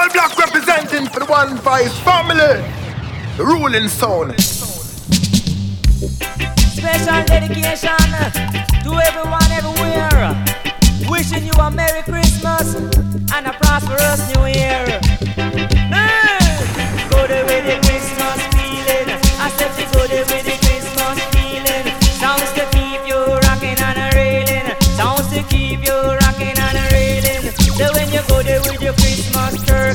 Jungle Black representing for the One Vice family. The ruling sound. Special dedication to everyone everywhere. Wishing you a Merry Christmas and a prosperous New Year. Hey! Go the Christmas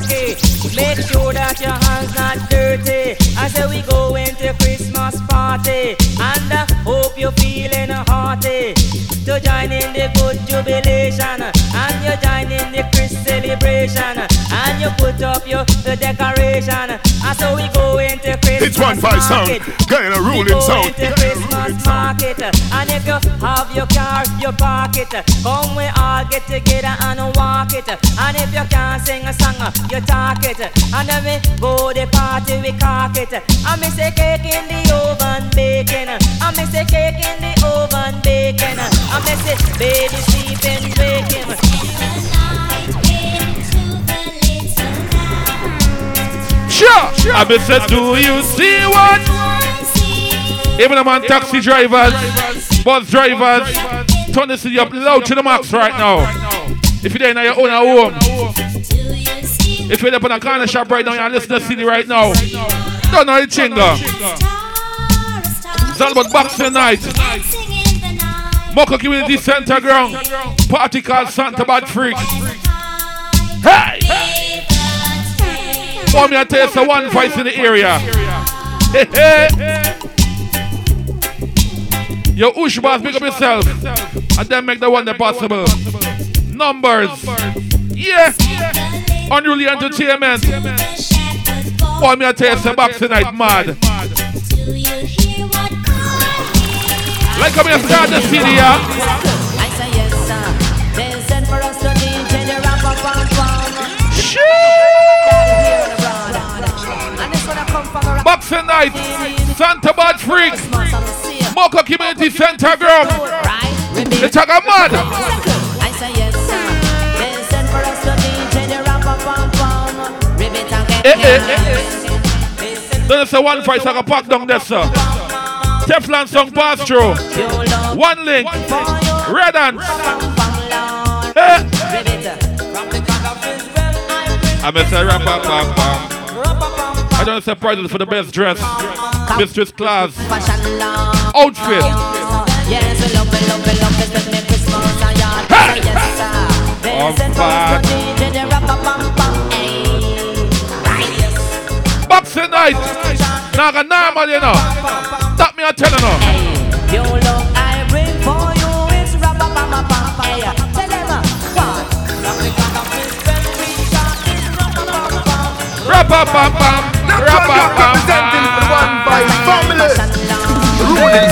turkey, make sure that your hands not dirty. I say we go into Christmas party. And I hope you're feeling hearty. To join in the good jubilation. And you join in the Chris celebration you put up your the decoration and so we go into Christmas It's one five sound, of We ruling go sound. into Christmas market and if you have your car, you park it. Come we all get together and walk it. And if you can't sing a song, you talk it. And then we go the party, we cock it. And me say cake in the oven baking. And me say cake in the oven baking. And me say baby sleeping waking. Sure. I be said, do you see what? Even on taxi drivers, bus drivers, turn the city up loud to the max right now. If you're there in your own home, if you're up in a corner shop right now, you're listening to city right now. Don't know the chinga. It's all about boxing night. Mocha Community Center ground. Party called Santa Bad Freak. Hey! For me, I tell you, a one voice in the area. Hey, hey. Yo, Ush boss, pick up yourself. And then make the one that possible. Numbers. Yeah. Unruly entertainment. For me, I tell you, it's a boxing night mad. Like I'm here start the city, yeah. I from a Boxing night. Santa Bad Freak. Mocha Community Center ground. It's a mad. I say yes, sir. For and and it's a one price I can pack down there, sir. Teflon song pass through. One link. Red hands. Eh. I miss a rap rap up. I don't say prizes for the best dress. Mistress class. Outfit. Yes, we love it, love it, love it, spend me Christmas and yard. Hey! Yes, sir. They I'm send for us bad. to DJ the rap Boxing night. Now I got normal, you know. That me I tell you now. Your love I bring for you is rap up and pam pam. Tell them uh, what? Rap up, pam pam. Rap up, pam Representing for the One pam. Vice family. Ruling.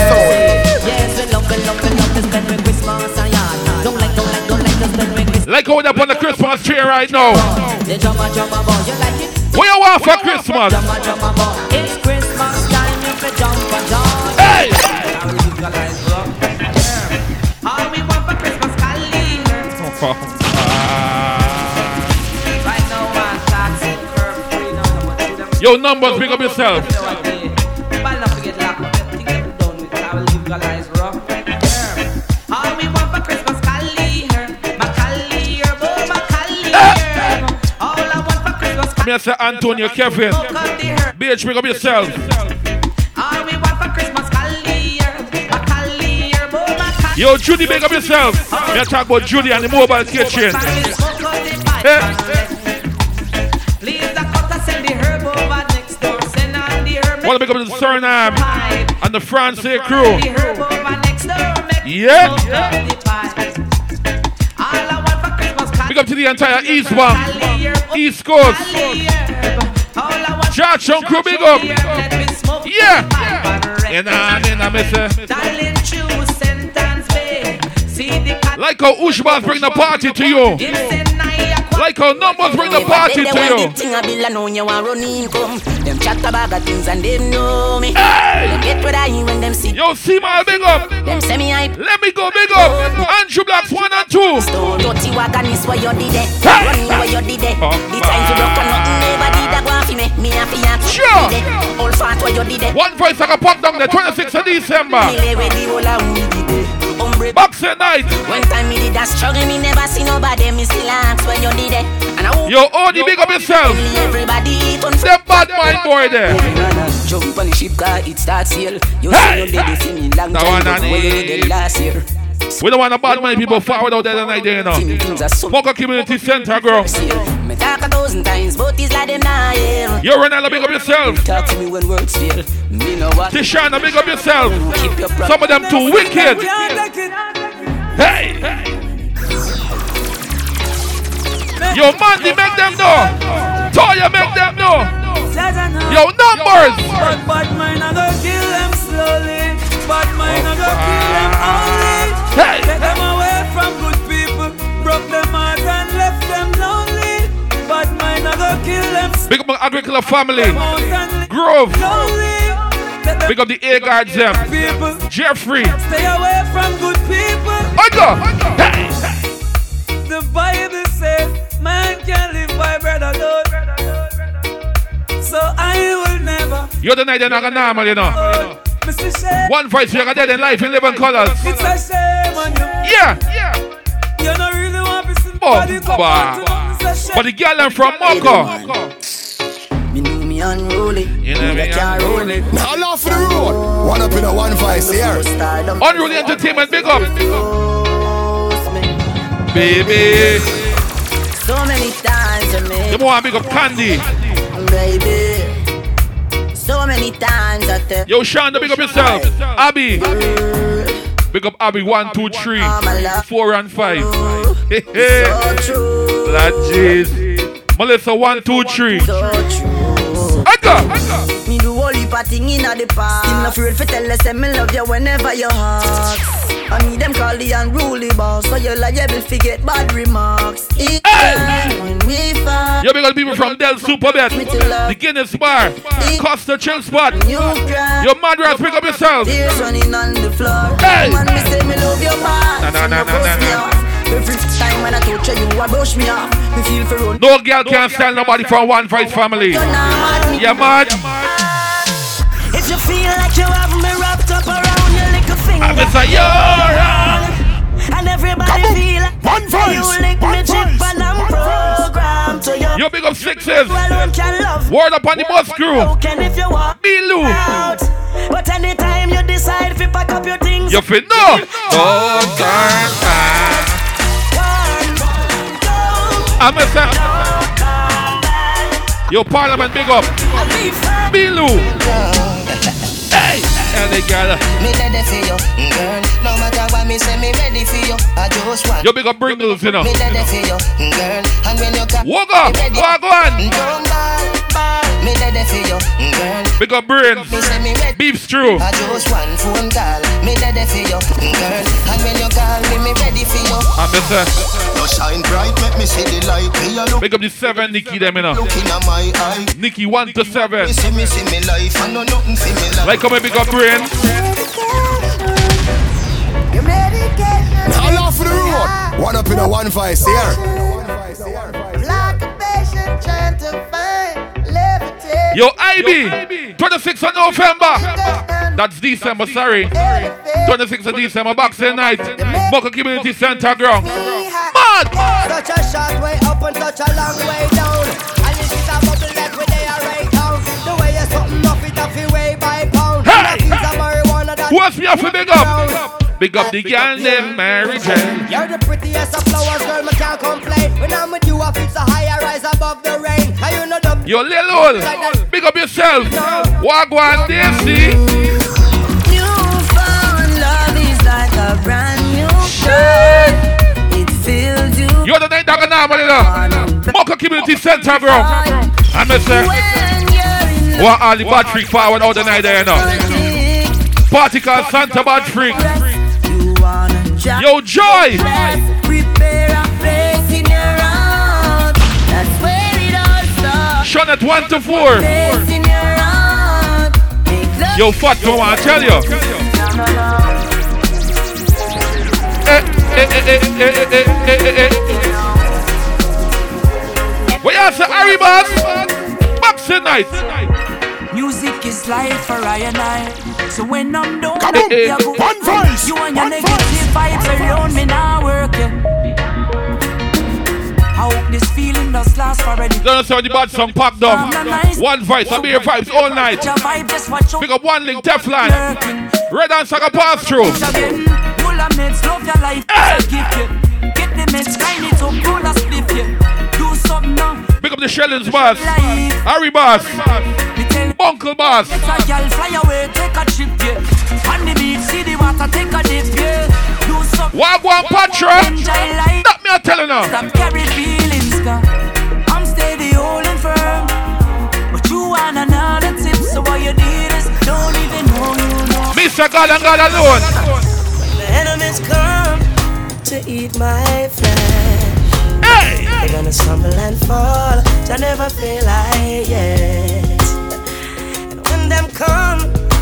Don't like, don't like, don't like to spend me Christmas. Like going up on the Christmas tree right now. The drummer, drummer you like it? What you want for Christmas? All we want for Christmas, Cali here. My Cali here, oh, my Cali Yo, Judy, pick up yourself. Me talk about Judy and the mobile kitchen. Please, Want to pick up the Suriname and the France crew. The herb over next. Make Yeah. up the pie. All I want for Christmas, Big up to the entire East Bank, East Coast. Georgetown crew, big up. Yeah. And I, and I miss it. Darling, choose sentence, babe. See the cat. Like how Ushbas bring the party to you. Him say, "Nah, Like how numbers bring the party to you. Thing I bill and know you want run income. Them chat about the things and them know me. Hey! Them get what I when them see. Yo, see my big up. Them say hype. Let me go big up. Andrew Blacks one and two. Stone dirty wagon is where you did it. Hey! Running where you did it. Oh, The times you broke and nothing never did that go for me. Me and fiance. Sure. All fat where you did it. One voice I can pop down the 26th of December. Me lay with the whole of who it. Hombre. Boxing night. One time me did that struggle, me never see nobody. Me still ask when you did it. And I Yo, Odie, big up yourself. everybody Them bad mind boy there. Jump on the ship car, it starts here. You Hey! see did it for me long time one ago and when you it last year. We don't want to bad money people forward out there tonight, you know. Thing- Things are so Mocha Community Center, girl. Me talk a thousand times, but it's like them now. Yo, Ronella, big up yourself. Talk to me when words fail. Me know what. Tishana, big up yourself. Keep your Some of them too wicked. Hey. Yo, Mandy, make them know. Toya, make them know. Yo, numbers. But bad mind I go kill them slowly. Bad mind I go kill them only. Hey. Take them away from good people. Broke them heart and left them lonely. Mind I go kill them Big up my agricultural family. Grove. lonely. Big up the A guards them. people. Jeffrey. Stay away from good people. Oga. Hey. The Bible says man can live by bread alone. So I will never. You're the night they're not gonna normal, you know. Oh, One voice, you're dead in life in living colors. it's a shame on you. Yeah. Yeah. You don't really want to see Oh, nobody come bah. out to them. It's a shame. But the girl them from Mocha. Me know me unruly. You know me me can't roll it. Now laugh for the road. One up in a one vice here. Unruly Entertainment, big up. Baby. So many times I You made, want big up Candy. baby. Many times I tell Yo, Shonda, big up yourself. Abby. Big up Abby, one, two, three, four, and five. Hey, hey. so Lord jeez. Melissa, one, two, three. Aga. Me do all heap thing inna the past. Still not afraid fi tell us say me love you whenever you ask. I me them call the unruly boss, so you liable fi get bad remarks. Each time when we fight, Yo, big up people from Del Superbet. The Guinness Bar. Costa Chill Spot. you. Yo, Madras, pick up yourself. Tears running on the floor. Hey! Man, me say me love your man. Na, na, na, na, na, na. Every time when I touch you, you brush me off. Me feel for. No girl can stand nobody from One Voice family. Not mad. Yeah, man. If you feel like you have me wrapped up around your little finger, I'm Mr. Yora. and everybody feel like One voice, you lick one me chip voice, and I'm programmed to you. Yo, big up sixes. alone can love. Word up on the bus crew. Broken if you walk Bilu. out. But anytime you decide if you pack up your things, You fit no. Don't turn back. one, go, I'm Mr. Yo, Parliament, big up. I'll be fine. Bilu. Hey. Got Me ready for you, mm, girl. No matter what me say, me ready for you. I just want. Yo, big up Bringles, you know. Me ready for you, mm, girl. And when you come, Walk up. Walk on. Mm, don't ball, ball. Me ready for you, girl. Big up Brains. Me say me ready. Beef stew. I just one phone call. Me ready for you, girl. And when you call me, me ready for you. I'm Mr. You uh, shine bright, make me see the light. Me a look, Big up the seven Nikki them, you know. look in my eye. Nikki one to seven. Me see me see me life, I know nothing for me life. Like come and big up Brains. Now laugh for the road. One up in a one vice here. Yo, IB. 26th of November. That's December, sorry. 26th of December, Boxing Night. Mocha Community Center ground. Mad! Such a short way up and such a long way down. And this is a that we they are right down. The way you something off it off your way by pound. Hey! And a piece marijuana that Who me have to big up? Big up the girl named Mary Jane. You're the prettiest of flowers, girl, me can't complain. When I'm with you, I feel so high, I rise above the rain. And you know Yo, Lil Ol, big up yourself. Wagwan Daisy. Newfound love is like a brand new gun. It fills you You're the night dog you know. Mocha Community Center me say, when you're what all the bad freak forward all the night there, you know. love. Party Santa Bad Freak. You wanna drop Yo, Joy. Action at 1 to 4. Yo, fat no I tell you. We are the Harry? Boxing night. Music is life for Ryan I. So when I'm done, Come on, eh, eh, one voice. You and your negative vibes around me now working. I hope this feeling does last forever. Don't say the bad song packed down. One voice, I'll be your vibes all night. Vibe just watch out. Pick up one link, Teflon. Red and Saga pass through. Of meds, love your life. Get the meds, kind it up, roll a you. Do something now. Pick up the Shellings boss. Harry boss. Uncle boss. It's a girl fly away, take a trip, yeah. On the beach, see the water, take a dip, yeah. Do something. Wagwan Patra. Enjoy life. That me a telling her. Stop carry feelings, Mr. God and God alone. The enemies come to eat my flesh. Hey! They're gonna stumble and fall. I never feel like yet. And when them come,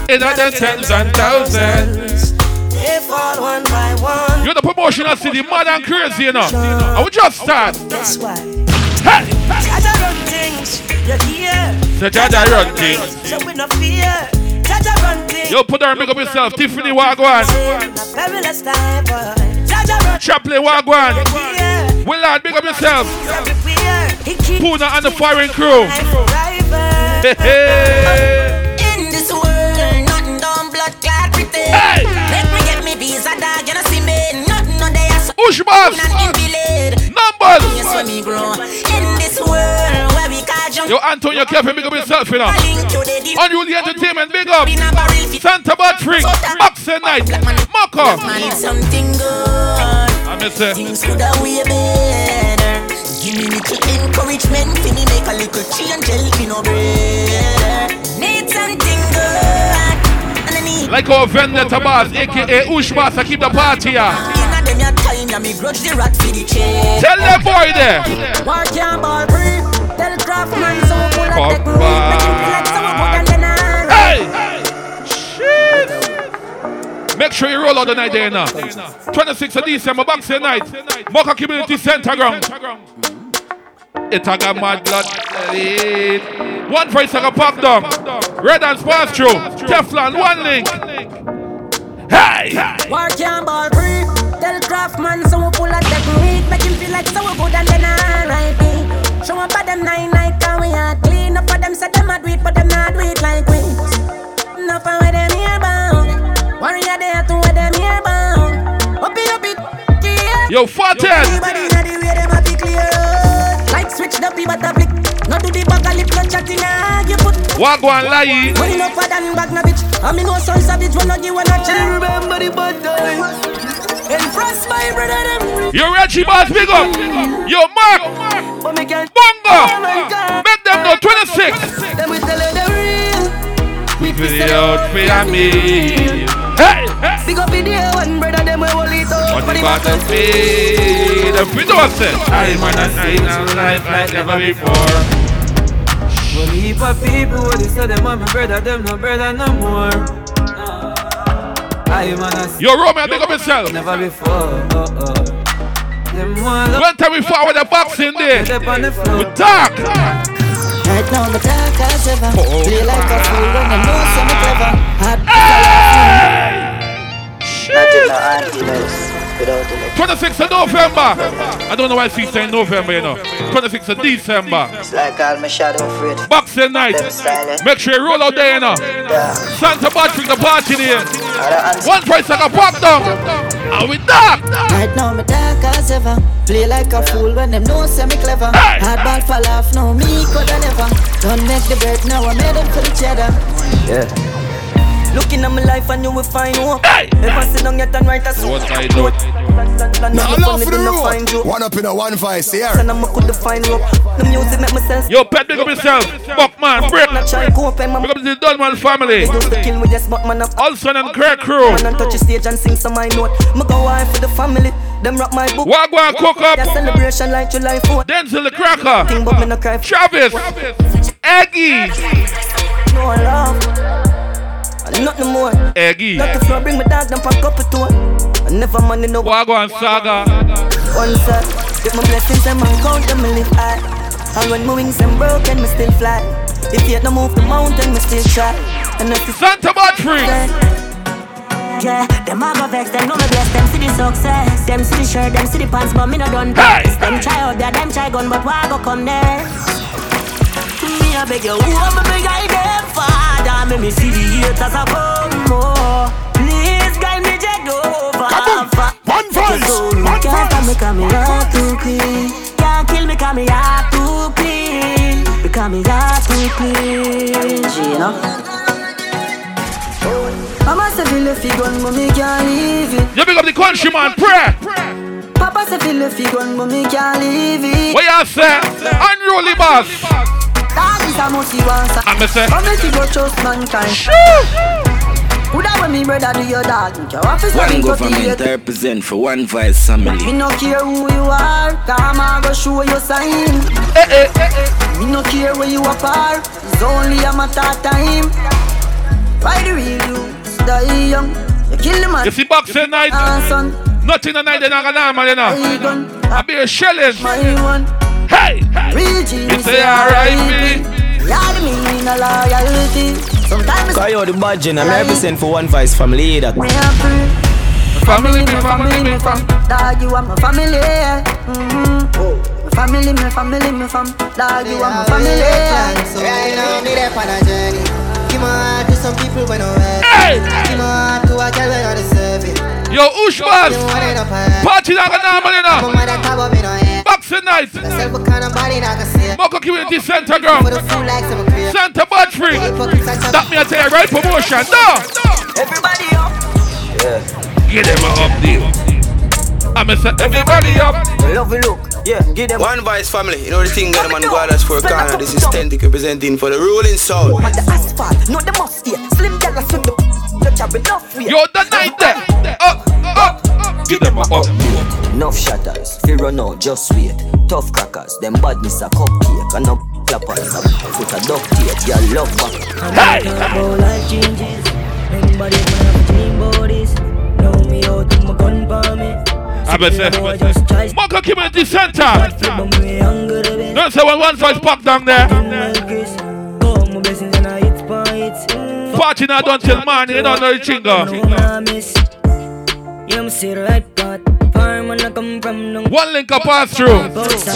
In other tens and thousands. they fall one by one. You're the promotional city, mad and crazy, you know. I will just start. That's why. Hey! Jaja run things, you hear? The Jaja run things. So we no fear. Jaja run things. Yo, put her and make up yourself. Tiffany Wagwan. A perilous time, boy. Jaja run Chaplain Wagwan. here. Willard, make up yourself. Everywhere. He keep Puna and the firing crew. Hey, hey. In this world, nothing done blood clot pretty. Hey! Let me get me visa dog, you know see me. Nothing no day so Ush boss. Numbers. Yes, when me grow. In this world Yo, Antonio Kevin, make up yourself, you know. Unruly Entertainment, big up. in a barrel fit. Santa Patrick, Oxen Night, it's something good. I miss it. Things could have way better. Give me little encouragement, me make a little change, help me no better. Need something good, and I need. Like our Vendetta boss, aka Ush boss, I keep the party here. Inna them your time, ya me grudge the rat for the chain. Tell the boy there. War can ball Hey! Shit! Make sure you roll out the night there now. 26th of December, Boxing Night. Mocha Community Center ground. It's a got mad blood. One voice I got packed down. Red and Spark through. Teflon, one link. Hey! Can ball free. Tell so full of tech weed. Make him feel like someone good and then I Show up at them nine night can we are clean up for them say them a do it but them not do it like we. Enough of where them here bound. Warrior there to where them here bound. Up it up it. Yeah. Yo, Fatten. Everybody know the way them a be clear. Like switch the pivot a flick. No do the back a lip no chatting a you put. Wagwan Lai. Money no for than bag na bitch. I me know some savage when no give one a chance. Remember the bad times. Impressed my brother them. Yo, Reggie Boss, big up. Yo, Mark. But me can't. Bongo. Oh my God. Make them know 26. Then we tell you the real. Video for me. Hey! hey. Big up in the one brother, them we hold it up. On the battlefield, the video said, I'm on a night and life like never before. One heap of people, what they say them are my brother, them no brother no more. I man a Yo, Romeo, big up yourself. never before. Oh, oh. Them one One time we forward the boxing there. up on the We floor. talk. Right now, me talk as ever. Oh. Play like a fool when I know some me clever. Hard Hey! Shit! 26th of November. I don't know why she's saying November, you know. 26th of December. It's like all my shadow afraid. Boxing night. Them style, eh? Make sure you roll out there, you know. Yeah. Santa Patrick, the party there. One price like a pop down. And we talk. Right now, me talk as ever. Play like a fool when them know say me clever. Hey. Hardball fall off, no me coulda never. Don't make the bread now, I made them for the cheddar. Looking at my life and you will find hope. Hey! Never sit down yet and write a song. What I know. Now love for the road. One up in a one voice here. And I'm a could find rope. The music make me sense. Yo, pet, big up yourself. Buckman, Brick. Not try cope and Big my up the Dunman family. used to kill me just but man up. Olson and Craig crew. Man and touch the stage and sing some my note. Me go wine for the family. Them rock my book. Wagwan, cook That up. celebration like July 4th. Denzel the Cracker. Thing but me no cry. Travis. Eggy. No love. And nothing more. Eggy. Not the floor, bring my dog, them pack up a tour. I never money no Wagwan Saga. One set. Get my blessings and my count them, me live high. And when my wings them broken, me still fly. If you no move the mountain, me still try. And if you Santa Battery. Yeah, them a go vex, them know me bless, them see the success. Them see the shirt, them see the pants, but me no done best. Them try out there, them try gun, but why go come there? Me a beg you, am I beg I them father? Make me see the haters a come more. Please guide me jet over. One voice, one Can't stop me voice. 'cause me heart too clean. Can't kill me 'cause me heart too clean. Because me heart too clean. Gina. Mama say feel you gun, but me can't leave it. You big up the country man, pray. Papa say feel you gun, but me can't leave it. What you say? Unruly boss. That is how much you want. I'm a say. But make you go trust mankind. Who that when me brother do your dog? You can't office One nothing to government feel I represent for one vice family. Me no care who you are, come on go show your sign. Eh, eh, eh, me no care where you are, it's only a matter of time. Why the real you die young? You kill the man. You see boxing night? Ah, son, Nothing tonight they not gonna normal, you I know. I be a shelling. my one. Hey! Real G, You say R.I.P. Yeah, the meaning of loyalty. Sometimes Cause you're the badge and I represent for one vice family that. me happy. Family, me family, me fam. Dog, you are my family. Mm-hmm. My family, my family, me fam. Dog, you are my family. Right now, me there on a journey. Give my heart to some people when I'm ready. Hey! Give my heart to a girl when I deserve it. Yo, Ush boss. You want it up high. Party not gonna normal, you know. Mama that top up in her head. Boxing night. Myself a kind of body that I can see. Mocha Community Center For the ground. fool like some crib. Santa Battery. That me I tell you right promotion. No. Everybody up. Yeah. Give them an update. I'm going to everybody up. Love you look. Yeah, give them One vice family, you know the thing that man go out as for a corner. This is Tentic representing for the ruling soul. on the asphalt. No, they must here. Slim girl, I swim the touch up enough weight. Yo, the night there. Up, up, up. Give them an update. Enough shatters, fear run out, just wait. Tough crackers, them badness a cupcake and no clappers. A foot a duct tape, your love back. Hey! About life changes. Everybody man have a dream about this. Know me out with my gun for me. I'm going to say. Mocha Community Center. But me younger than this. Don't say when one voice packed down there. My grace. My blessings and I hit for it. Party not done till morning. You don't know the No, chingo. I miss. Yeah, I'm see the right path. Far man, I come from no. One link a pass through.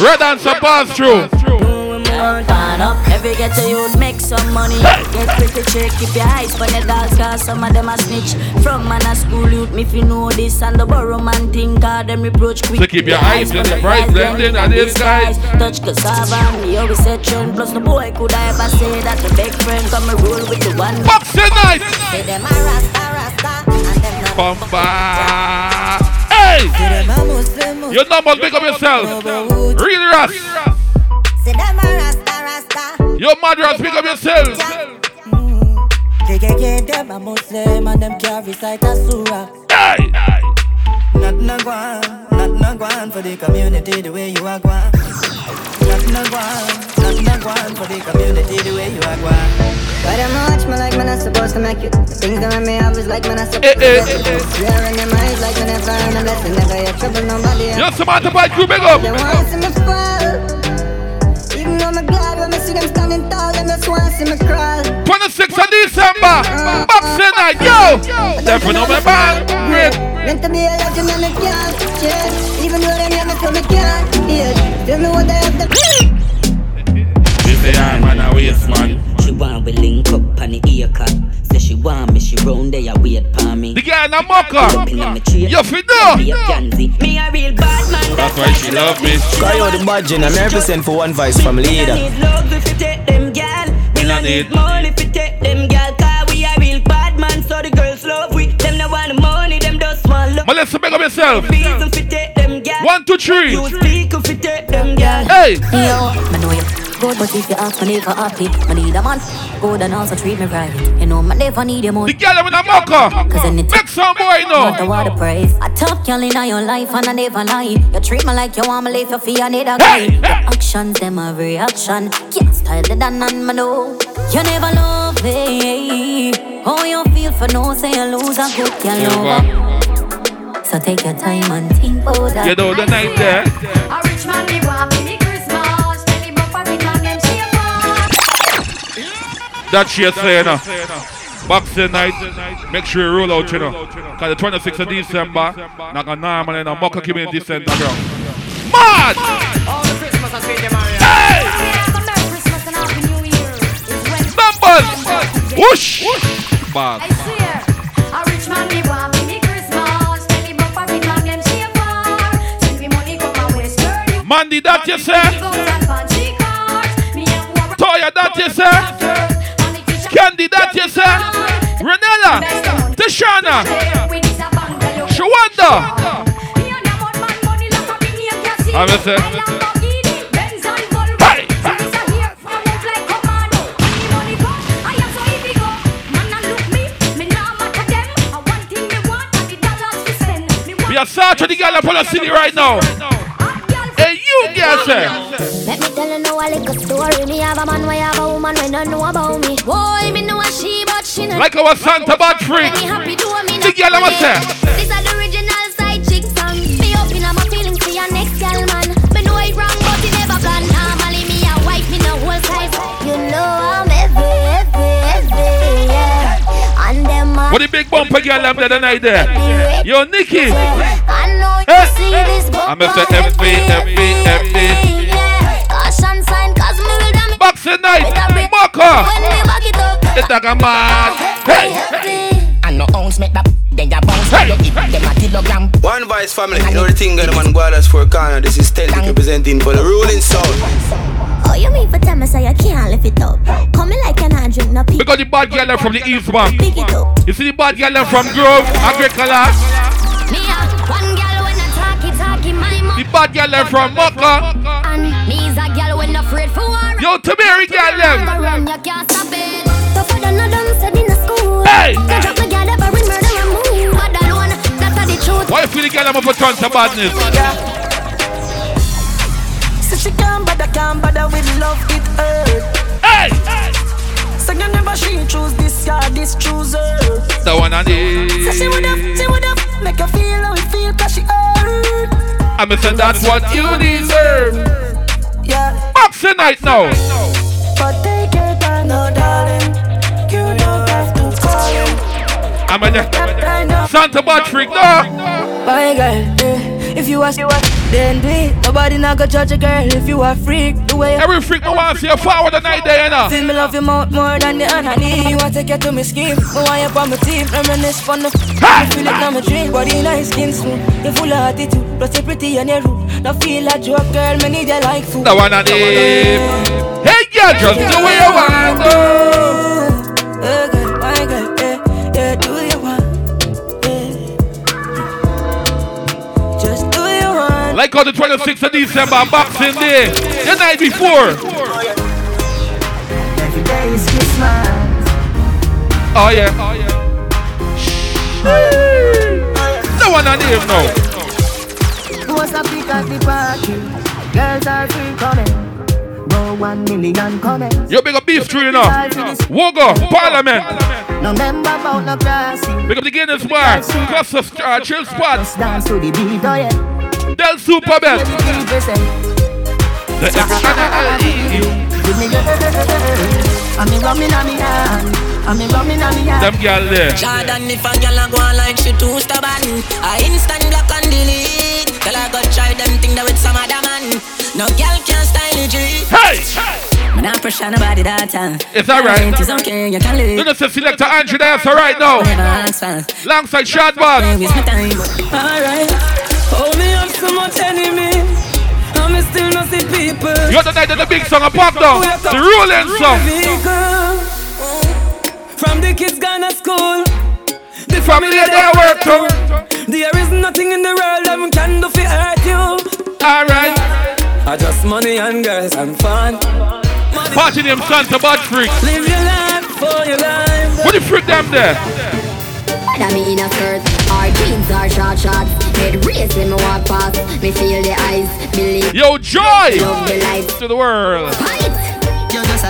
Red answer pass through. Know when my heart Turn up, every get to you make some money. Get pretty chick, keep your eyes on the dogs, cause some of them a snitch. From man a school youth, me if you know this, and the borrow man think, cause them reproach quick. So keep your eyes on the price, blending and this guys. Touch cassava, me always say trend. Plus the boy could I ever say that the big friend come and roll with the one. Boxing night. Say them a rasta, rasta, not Bumba. Hey! Muslim. Numbers pick up yourself. Really Ras. Your mother pick up yourself. Get them a Muslim and them carry recite a surah. Hey! Nothing a gwan, nothing a gwan for the community the way you are gwan. Nothing a gwan, nothing for the community the way you are them watch me like man I supposed to make it? Things that make me always like man I supposed to eh, it. Eyes like me never earn a blessing, never yet trouble nobody. You're Samantha Bike Crew, big up. They want. Even though I'm glad when I see them standing tall, them just want to see me crawl. 26th of December. Boxing night. Yo! No band. Great. Meant to be a legend and I can't. Even though they name me so me can't hear. Tell me what they have to This the I'm man a waste man. She want we link up on the ear cut. Say she want me, she round there wait for me. The girl in a mocker. Inna me tree. You fi know. Be a pansy. Me a real bad man. That's why she love me. Cause you're the badge and I represent for one vice family Me no need love if you take them gal. Me no no need- need money if you take them gal. Cause we a real bad man, so the girls love we. Them no want the money, them just want love. Melissa, big up yourself. One, two, three. You speak you take them gal. Hey! Yo, me know you good, but if you ask me happy, me need a man good and also treat me right. You know, never need your The money. girl in a mocker. Cause Make some boy the water praise. A top girl in your life and I never lie. You treat me like you want me live your fear, need a guy. Hey, Your actions, them a reaction. Can't style the done and me know. You never love me. How you feel for no say you lose a good girl over. So take your time and think about that. You know the night there. A rich man me want me Christmas. Tell him up a big man them shape That shit say, you. Uh, Boxing night, make sure you roll out, you know. Cause the 26th of December, not gonna normal in a Mocha Community Center ground. Mad! Numbers! Whoosh! Bad. A rich man me want Mandy, that you say? Toya, that you say? Candy, that you say? Renella, Tashana, Shawanda. I'm gonna say. Hey! We are searching the girl up on the city right now. You say. Let me tell you now a little story. Me have a man, we have a woman, we don't know about me. Boy, me know a she, but she not. Like our Santa Bad freak. Me happy do me The girl, I'ma say. This is the original side chick song. Me open up my feelings for your next girl, man. Me know it wrong, but it never plan. Normally me a wife, me no whole size. You know I'm heavy, heavy, heavy, yeah. And them. What the big bumper girl them the night there? Yo, Nikki. I know you see this. I'm Mr. FB, FB, FB. Caution sign, cause me will damn it. Boxing night, Maka. When me back it up. It's like a man. Hey! And no ounce make that then ya bounce hey. you hit them a kilogram. One Vice family, you know the thing going man Guadas for Corner. This is Tendic representing for the ruling sound. Oh, you mean for tell me so you can't lift it up? Come in like an I drink no pee. Because the bad girl from the East Bank. Pick it up. You see the bad girl from Grove, Agricola. Me bad girl them from Maka. And me's a girl when afraid for war. Yo, Tamiri girl them. You can't stop it. Tougher than a done said in the school. Hey! Can drop my girl ever in murder and move. But that one, that's the truth. Why you feel the girl them up for tons of badness? So she can't bother, can't bother with love, it hurt. Hey! So you never she choose this guy, this chooser. The one I need. So she would've, she would've make her feel how it feel cause she hurt. I'm saying that's what you deserve. Yeah. Boxing night now. But take your time, no darling. You don't have to call him. I'm a Santa freak, no. My girl, if you ask, then do it. Nobody not gonna judge a girl if you are freak. The way Every freak me want see you forward the night there, you know. Feel me love you more, more than the honey. You want to get to me scheme. Me want you on my team. Reminisce fun the I feel it on my dream. Body nice, skin smooth. You full of attitude. Plus you pretty and you rude. Now feel like joke, girl. Me need you like food. The one I need. Hey, girl, just do what you want, to. Hey, girl, my girl, Like on the 26th of December, Boxing Day, the night before. Every day is Christmas. Oh yeah. Oh yeah. No one on here now. What's up because the party? Girls are free coming. One million comments. Yo, big up Beef Street, you know. Wogo, Parliament. No member about no classy. Big up the Guinness Bar, Cluster uh, Chill Spots. Dance to the beat, oh yeah. Del Super Best. Give me I'm me rumming on me hand. I'm me rumming on me hand. Them gal there. Jordan, if a gal a go on like she too stubborn, I instant block and delete. Tell her go try them thing that with some other man. No gal can style it. Hey! Man, I pressure nobody that time. It's alright. It's okay, you can live. You know, say selector Andrew there, so right now. Alongside. Alright. Oh, me have so much enemy. And me still not see people. You're the night of the big song of Pop Down. The ruling song. From the kids gone to school. The family they work too. There is nothing in the world that can do for hurt you. Alright. I just money and girls and fun. Party them Santa Bad Freak. Live your life for your life. What the freak them there? Whether me in a skirt or jeans or short shorts Head race when me walk past Me feel the eyes, believe Yo, joy Love the light to the world. You just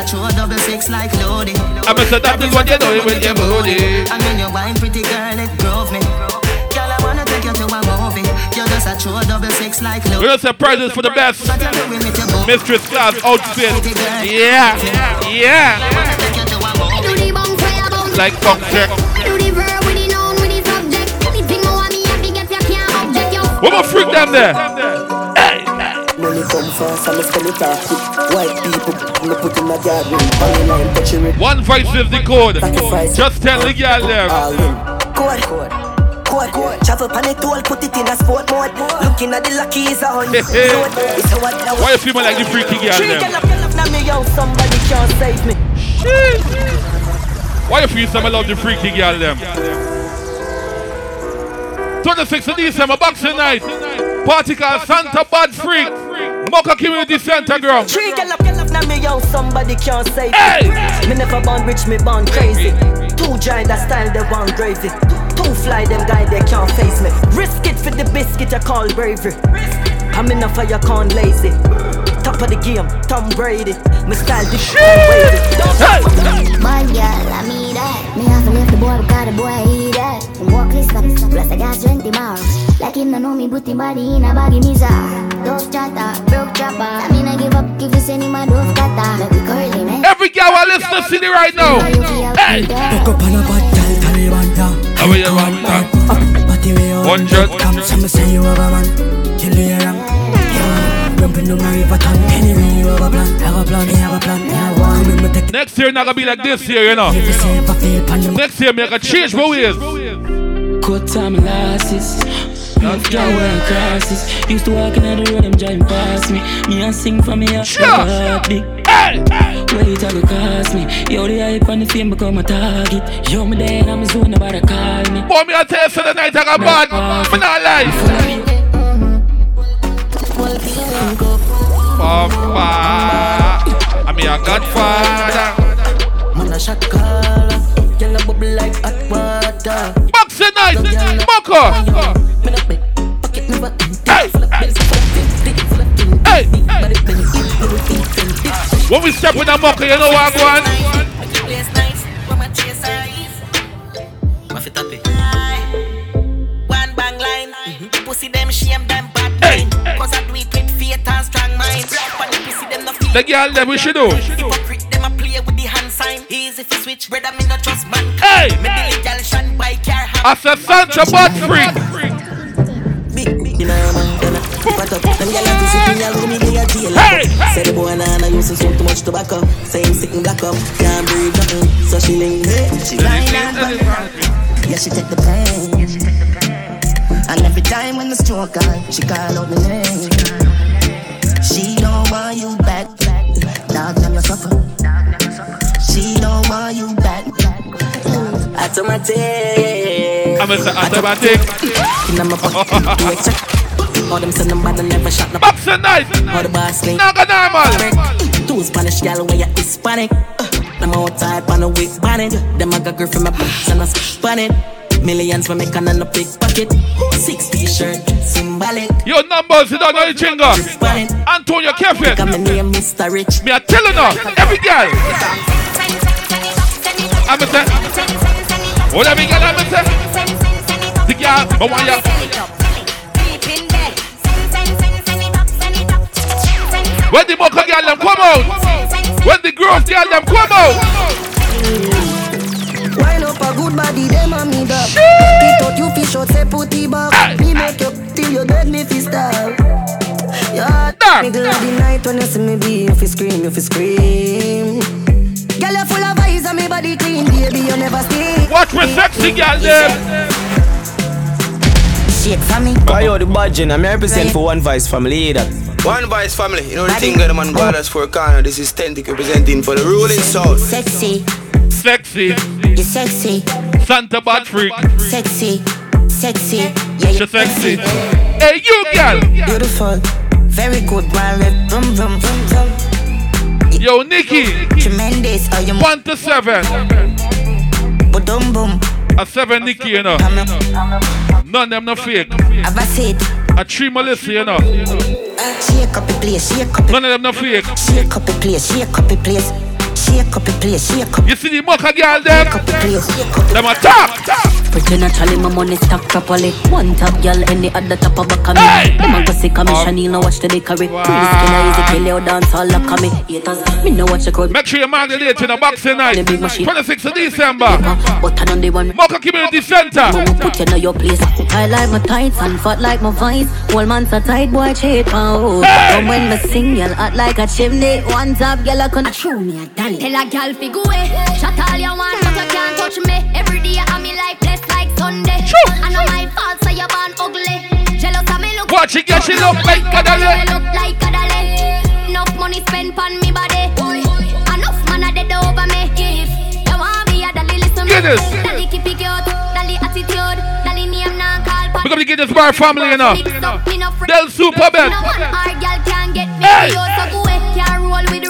sex like loaded. I'm a that is what you're doing with your booty. And when you wine, pretty girl, it grove me. Girl, I wanna take you to a movie. You just a true double sex like We're loaded. gonna say prizes for the best Mistress class outfit. Yeah, yeah. Do the bounce where you bounce. Like funk object yo. What about freak them there? Money come fast and I spend it quick. White people, me put in a garden. Only line touching it. One voice is the code. Just tell the girl them. Code, code, code, code. Travel pan it all, put it in a sport mode. Looking at the lucky is a hundred. It's a what now? Why you feel like the freaky girl Three them? girl up, girl up, me yo, somebody can't save me. Why you feel some love the freaky girl them? 26th of December, Boxing Night. Party called Santa Bad Freak. Mocha Community Center girl. Three girl up, girl up, now me yo, somebody can't save me. Me never born rich, me born crazy. Two giant that style, they want gravy. Two fly, them guy, they can't face me. Risk it for the biscuit, I call bravery. I'm in a fire, can't lazy. Top of the game, Tom Brady. Me style the shit. Bad girl, I mean that. Me have to leave the boy because the boy eat. Him walk list up, plus I got 20 miles. Like him no know me, put him body in a baggy mizar. Dove chatter, broke chopper. I mean I give up if you send him a dove cutter. Make we curly, man. Every girl I listen to City right now. Hey! Hook up on a bad girl, Taliban down. How are you, man? Party way on. Hundred. Come, some say you have a man. Kill you wrong. Jumping on my river tongue. Anyway, you have a plan. Have a plan, have a plan. Yeah, one. Come in, me take Next year not gonna be like this year, you know. Next year make a change my ways. Cut time losses. Love girl wearing crosses. Used to walk in the road, them driving past me. Me and sing for me, up big. Wait, I go cost me. Yo, the hype and the fame become a target. Yo, me there, I'm a zone, nobody call me. Boy, me I tell you, so the night I got bad. Me not lie. Papa, I'm your godfather. Man a shot caller. Girl a bubble like hot water. Boxing night, Mocha. Hey, hey. When we step with a Mocha, you know what I'm going? One bang line. Pussy them shame them bad mind. Cause I do it with faith and strong mind. When the pussy them no feel. The girl that we should do. Sign. If you switch, brother me no trust man. Hey! Me the girl shine by car. I said Santa Bad Freak. You know, man, gonna What up? Them gyal have to sit in y'all room, me they a jail. Hey! Say the boy nah nah using smoke too much tobacco. Say him sitting black up, can't breathe nothing. So she link, she line and Yeah, she take the pain. And every time when the stroke on, she call out my name. Automatic. I'm a say automatic. In my pocket, do a check. All them send them bad and never shot no Boxing night. All the boss link. Naga normal. Two Spanish gal where you Hispanic. Uh, them outside on a week bonnet. Them I got girl from my boots and a spanning. Millions for me can on a big pocket. Six t-shirt, symbolic. Your numbers, you don't know the chinga. Antonio Keffin. Come name Mr. Rich. Me, I tell you now, every girl. I'm a say. What every girl I'm a say. The girl, but why you? When the mocha girl them come out. When the growth girl them come out. Wine up a good body, them a me dog. Pick out you fish out, say put it back. Me make you till you dead, me fi starve. Yeah, middle of the night when you see me be, you scream, you scream. Girl, you full of and me body clean, baby, you never stay. Watch me sexy girl them. Shake for me. Why you the budget? I'm represent for One Vice family that. One Vice family, you know the thing that the man Guadas for corner. This is Tentic representing for the ruling south. Sexy, Sexy. you sexy, Santa Bad Freak. sexy, sexy. Yeah, She sexy. Hey, you girl. Beautiful, very good, one vroom, vroom, vroom, vroom. Yo, Nikki. Tremendous, are you One to seven. boom, boom. A seven Nikki, you know. None of them no fake. A seat. A three Melissa, you know. Shake up the place, shake up None of them no fake. Shake up the place, shake up the place. Shake Shake up the place, shake up. You see the mucker girl them? Them a talk. Pretty naturally, my money stack properly. One top girl, any other top of back of me. Hey! Them a go see commission, you know watch the bakery. Wow. Pretty skin, easy kill you dance all lock of me. Haters, me know watch the crowd. Make sure you mark the date in the boxing night. 26th of December. But I know the one. Mocha Community Center. Mama put you in your place. I like my tights and fat like my vines. Whole man so tight, boy, cheat pound. Hey! Come when me sing, y'all hot like a chimney. One top, girl, I control me, a dolly. Tell a gal fi go away. Shut all you want, but you can't touch me. Every day I'm me like blessed like Sunday. I know my fault, so you born ugly. Jealous of me look. Watch it, yeah, she look like Kadale. Look like Kadale. Enough money spent on me body. Enough man a dead over me. If you want me, a dolly listen me. Guinness. Dolly keep it cute. Dolly attitude. Dolly name non call. We're gonna get this bar family, you know. Del Super No one our gal can get me. Hey!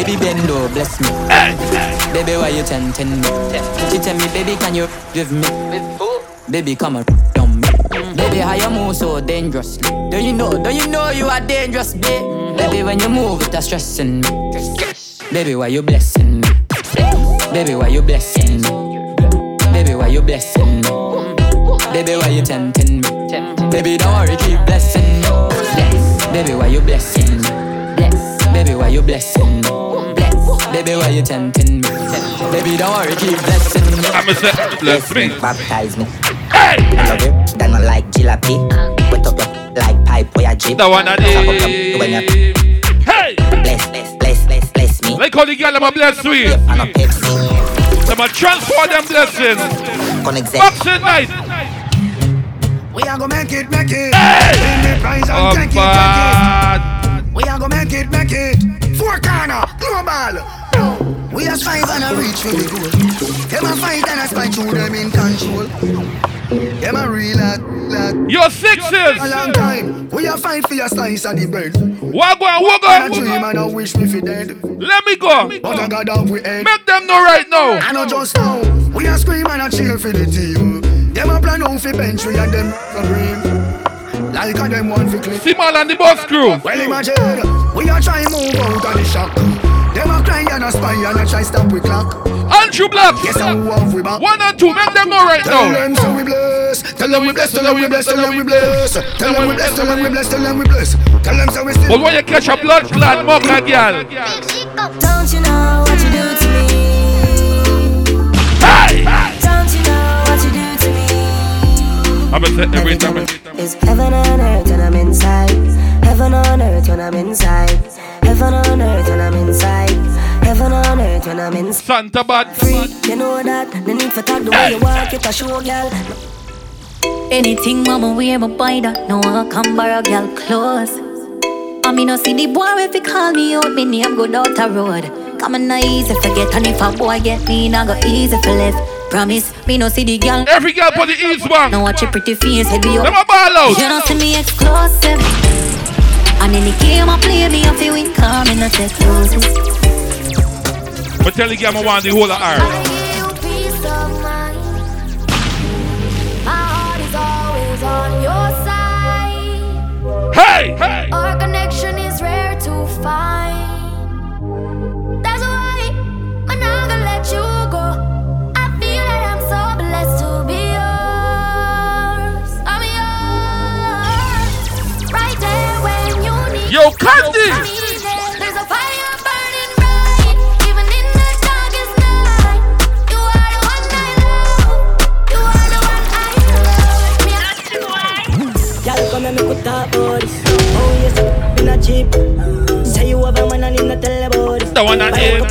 Baby Bendo, bless me. Baby, why you tempting me? She tell me, baby, can you give me? Baby, come on, on me. Baby, how you move so dangerously? Don't you know? Don't you know you are dangerous, babe? Baby, when you move, it's stressing me. Baby, why you blessing me? Baby, why you blessing me? Baby, why you blessing me? Baby, why you tempting me? Baby, don't worry, keep blessing me. Baby, why you blessing me? Baby, why you blessing me? Bless. Baby, why you tempting me? Baby, don't worry, keep blessing me. I'ma say, bless me. Baptize me. Hey! I love you, then I like jalopy. Wet up your like pipe where you drip. The one I did. Hey! bless, bless, bless, bless, bless me. Like how the girl them a bless we. I'm a Pepsi. Them a transfer them blessings. Connect Boxing night. We are gonna make it, make it. Hey! Win the prize and Oh, take it, take it. We are gonna make it, make it. Four corner, global. We are strive and a reach for the goal. Them a fight and a spy through them in control. Them a real lad, lad. Your sixes. A long time. We are fight for your slice of the bread. Wagwan, And a dream wagwan. and a wish me fi dead. Let me go. But I got off with head. Make them know right now. I know just now. We a scream and a cheer for the team. Them a plan out fi bench we and them dream. Like a them one fi clip. Simal and the boss crew. Well imagine, we a try move out of the shock. Them a and a spy and a try stop we clock. Andrew Black. Yes, I have we back. One and two. Make them know right Tell now. them so we bless. Tell them we bless. Tell them we bless. Tell them we bless. Tell them we bless. Tell them we bless. Tell them we bless. Tell them so we still. But when you catch a blood clot mucker girl. Don't you know what you do to me? Hey! Don't you know what you do to me? I'm say every time. It's heaven on earth when I'm inside. Heaven on earth when I'm inside. Heaven on earth when I'm inside. Heaven on earth when I'm inside. Santa Bad. Free, you know that. The need for talk the way you walk, it a show, girl. Anything mama wear, my buy that. No one come borrow, girl, clothes. I mean, no see the boy if he call me out, me name go down the road. Come on, not easy forget, and if a boy get me, not go easy for left. Promise, me no see the girl. Every girl put the east one. Now watch your pretty face, head be up. Them a ball out. You don't see me exclusive. And in the game I play, me a fi win, come in a take losses. But tell the girl I want the whole of her. peace of mind. My heart is always on your side. Hey! Hey! Our connection is rare to find. That's why I'm not gonna let you go. I feel that I'm so blessed to be yours. I'm yours. Right there when you need Yo, Candy! Y'all come and make we talk about this. Oh yes, in a jeep. Say you have a man and him not tell about this. The one I did.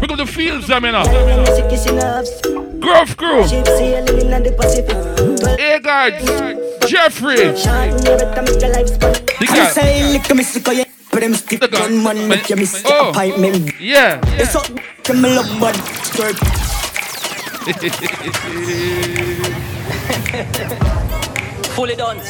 Pick up the fields, I mean. uh. When you see kissing up, Grove crew. ship sailing in the Pacific. Agard. Jeffrey. Shot in the life span. I guy. say, lick me sick of you. But them stick gun man make you miss Oh. your appointment. Yeah. It's up to me love bud skirt. Fully done.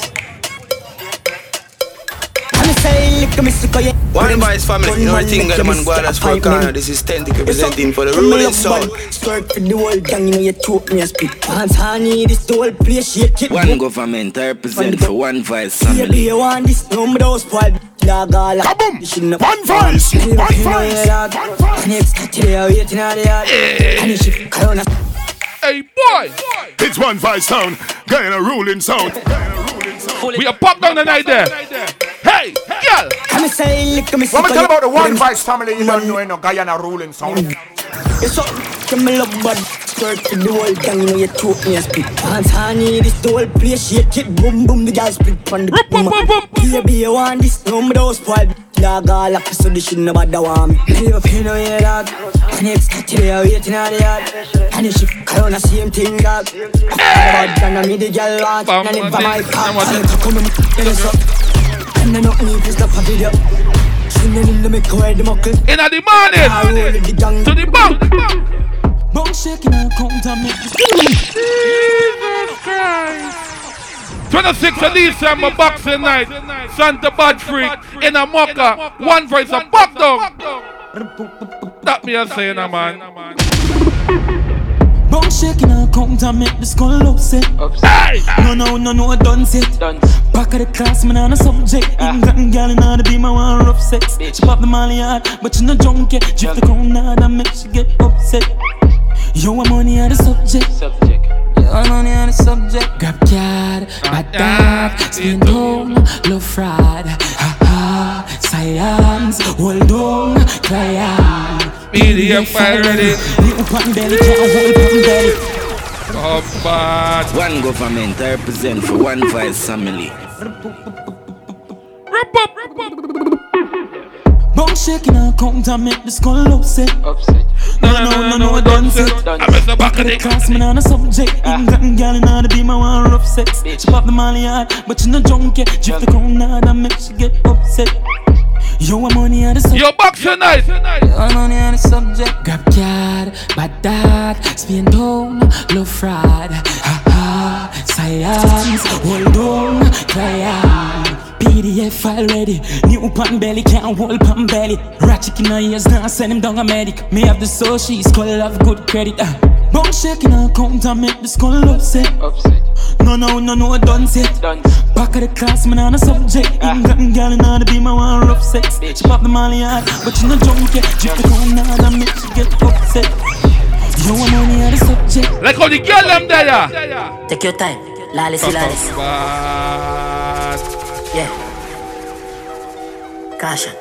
One Vice family, you know the thing that the man go that's for corner. This is Tentic representing for the ruling sound. Start for the whole gang, you know you choke me a spit. Pants honey, this the whole place shake it. One government I represent for one Vice Yeah, family. you want this number those spoiled dog all Kaboom! One voice, one voice. Next today I waiting on the yard. And if you corona Hey boy! It's one vice sound, Guyana ruling sound. We are pop down the night there. Hey, girl! Come say, look me When we tell about the one vice family, you don't know no Guyana ruling sound. It's up, come me love bad Start for the whole gang, you know you choke me a spit Pants honey, this the whole place shake it Boom boom, the guys split on the boom Baby, you want this, no me those spoiled Dog all up, so this shit nobody want me Leave up here, no yeah, dog. Next, today I waiting on the yard. And if she corona, same thing, dog Bad than I me the girl want And if I my car, and if I come in, get us up And I need to stop a video in the make away the muckle In the morning, to the bank. Bone shaking and come to me. Jesus Christ. 26th of December, Boxing Night, Santa Bad Freak, in a mocha, one voice, a pop down. That me a saying, a man. Shaking to make the skull upset. Hey! No, no, no, no, I done set. Back of the class, man, on a subject. England gal in the be my one rough sex. She pop the molly hard, but you no drunk yet. Drift the crown hard and make she get upset. You want money on the subject. Subject. You want money on the subject. Grab card, bad dog, spin home, love fraud. Ha ha, science, hold on, client. PDF file ready. Little pan belly, can't hold belly. Oh, bad. One government I represent for one Vice family. Bone shaking and come to make the skull upset. Upset. No, no, no, no, done set. I miss the back of the class, man, on a subject. Ah. England gal in the be my one rough sex. She pop the molly hard, but you no drunk yet. Drift the crown hard and make she get upset. You want money on the subject. Yo, box tonight. You want money on the subject. Grab card, bad dad, spin down, love fraud. Ha ha, science, hold on, client. PDF file ready. New pan belly, can't hold pan belly. Ratchet in her ears, now send him down a medic. Me have the soul, she's skull have good credit. Uh. Bone shaking her count and make the skull upset. upset. No, no, no, no, done set. Back of the class, man, on a subject. England gal in the be my one rough sex. She pop the molly hard, but you no drunk yet. Drip the crown hard and make she get upset. You want money on the subject. Like how the girl them there. Take your time, Lalis, Lalis. Yeah. Caution.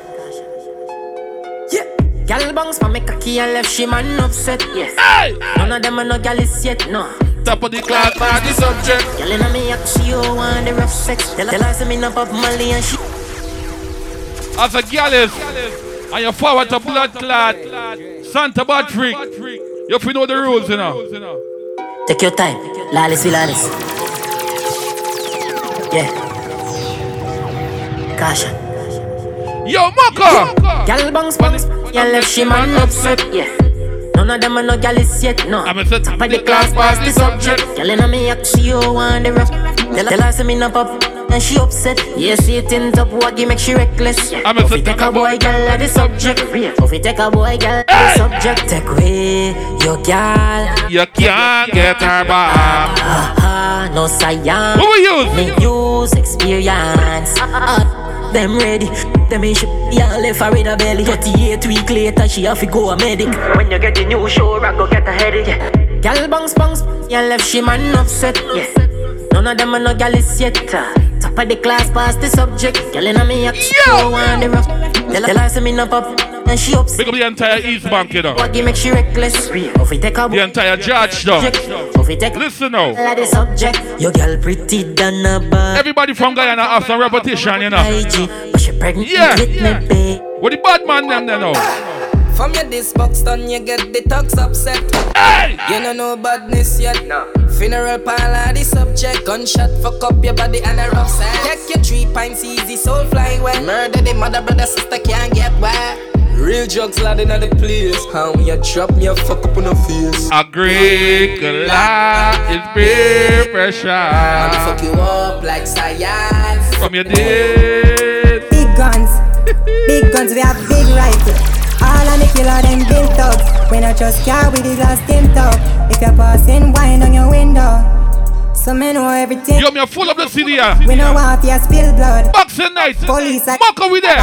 Yeah. Gal bounce for a key and left she man upset. Yes. Hey. None of them are no gallis yet. No. Top of the class, party subject. Gal inna me up, she oh want the rough sex. Tell her, tell her say me no pop Molly and she. As a girl is, and you forward to blood clot, Santa Freak. You fi know the rules, you know. Take your time, Lalis, Lalis. Yeah. Caution. Yo, Moko! Gal bounce bounce, yeah left she man upset, yeah. None of them are no gal is yet, no. I'm a set Top of the class, pass the subject. Inna me yak, she oh want the rough. Tell her, tell her me no pop, and she upset. Yeah, see it in top, waggy make she reckless. I'm a If set take a boy, gal at the subject. If you take a boy, gal at the subject. Take away your gal. You can't get her back. Ah, ah, no science. Who we use? Me use experience. Ah, them ready. Them in ship, yeah, left her with a belly. 38 week later, she have to go a medic. When you get the new show, I go get a headache. Yeah. Gal bounce bounce, yeah, left she man upset. Yeah. None of them are no gal is yet. Top of the class, pass the subject. Gal inna me up, show on the rough. Tell her, tell her say me no pop, and she upset. Pick up the entire East Bank, you know. Waggy make she reckless. If we take a The entire judge, though. If we take Listen now. Like the subject, your girl pretty than a bad. Everybody from Guyana have some repetition, you know. IG, but she pregnant Yeah. with me, babe. What the bad man them there now? From your this box done, you get the talks upset. Hey! You don't know badness yet. No. Funeral parlor, the subject. Gunshot, fuck up your body and a rough side. Take your three pints easy, soul fly well. Murder the mother, brother, sister can't get wet. Real drugs landing at the place. How when you drop me, I fuck up on the face. Agricola is peer pressure. I'ma fuck you up like science. From your days. Big guns, big guns, we have big rifles. All of the killer them built up. We not just car with the glass tint up. If you're passing wine on your window, so me know everything. Yo, me a full of the city here. We know want you spill blood. Boxing night. Police are Muck we there.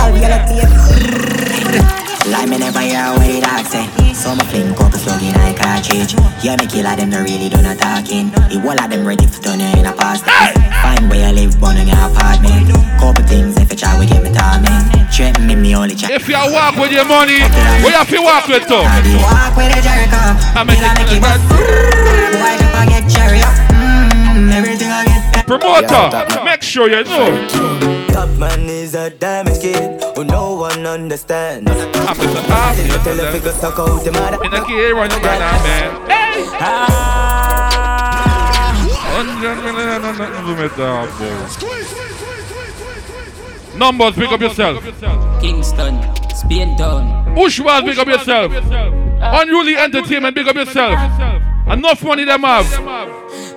All yellow tape. Like me never hear what the dog say. So me fling couple slug in a cartridge Yeah, me killer them, no really do not talking. The whole of them ready for turn you in a past Find where you live, burn in your apartment. Couple things if you try, we get me timing Threaten me, me only check. If you walk with your money, we have to walk with too. Walk with a Jericho. I mean, make it bust Boy, if I get cherry up. Mmm, everything I get. Promoter, make sure you know. Top man is a damaged kid who no one understands. I'm just a happy. I tell her figure suck out the mother. In a key run the banana man. Hey! Hundred million and nothing to me dog, boy. Numbers, pick up yourself. Kingston, Spain town. Ushwal, pick up yourself. Unruly Entertainment, pick up yourself. Enough money them have.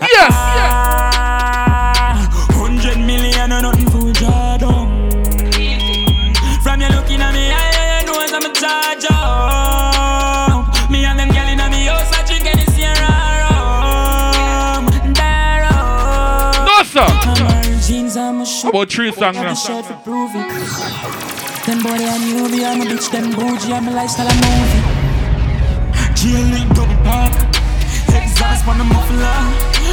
Yeah! Hundred About three songs now. shirt to prove it. Them boy, they knew me, I'm a bitch, them bougie, I'm a lifestyle, a movie. Jail link double park. Exhaust on the muffler.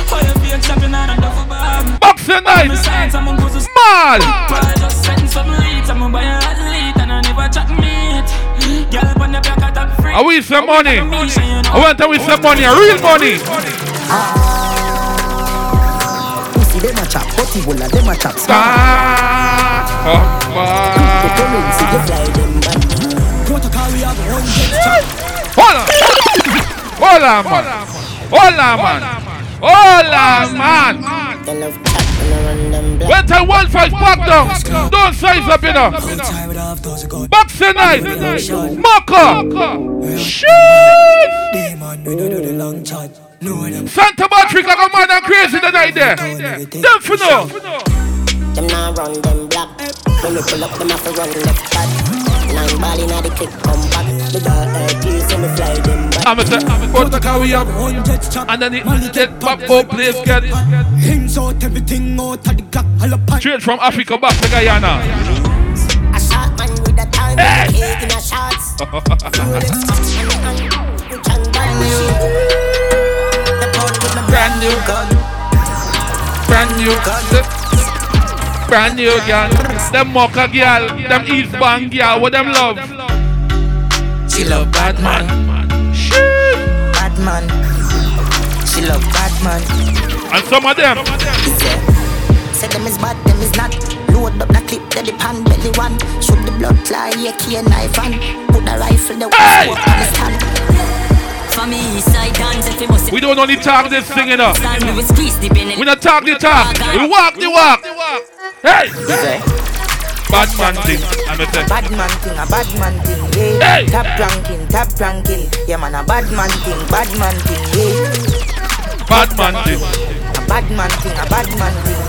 Fire being champion on a duffel bag. Boxing night. Mad. I just sent some leads, I'm a buy a hot lead, and I never chat meat. Girl, on the back, I top free. I win some money. I want to win some money, real money. Pussy, them a chop, butty bulla, them a chop The currency, you fly them back Protocol, we have one jet Hold on. Hold on, man. Hold on, man. Hold on, man. When I one fight back down, don't size up, you know. Boxing night, Mocha, shit. Santa Bad Freak, I got mad and crazy tonight there. Them for know. Them now run them black When we pull up, them have to run left back Nine ball inna the click, come back. The dark air clear, so me fly them back. I'm a say, protocol we have And then it get back up, place get it. Hands out, everything out of the all up Straight from Africa back to Guyana. A shot man with a time Hey! In a shots Brand new gun. Brand new gun. Brand new gun. Them Mocha girl Them East Bank girl What them love? She love Batman. Batman. She love Batman. And some of them. Say them is bad, them is not. Load up the clip, the pan belly one. Shoot the blood fly, and knife and Put the rifle, the Hey! on the stand We don't only talk this thing, you know Stand me with squeeze deep in it. We not talk the talk We walk the walk Hey Bad man thing I'm a say Bad man thing, a bad man thing, yeah. Hey! Top ranking, top ranking. Yeah, man, a bad man thing, bad man thing, yeah. Bad man thing A bad man thing, a bad man thing, yeah.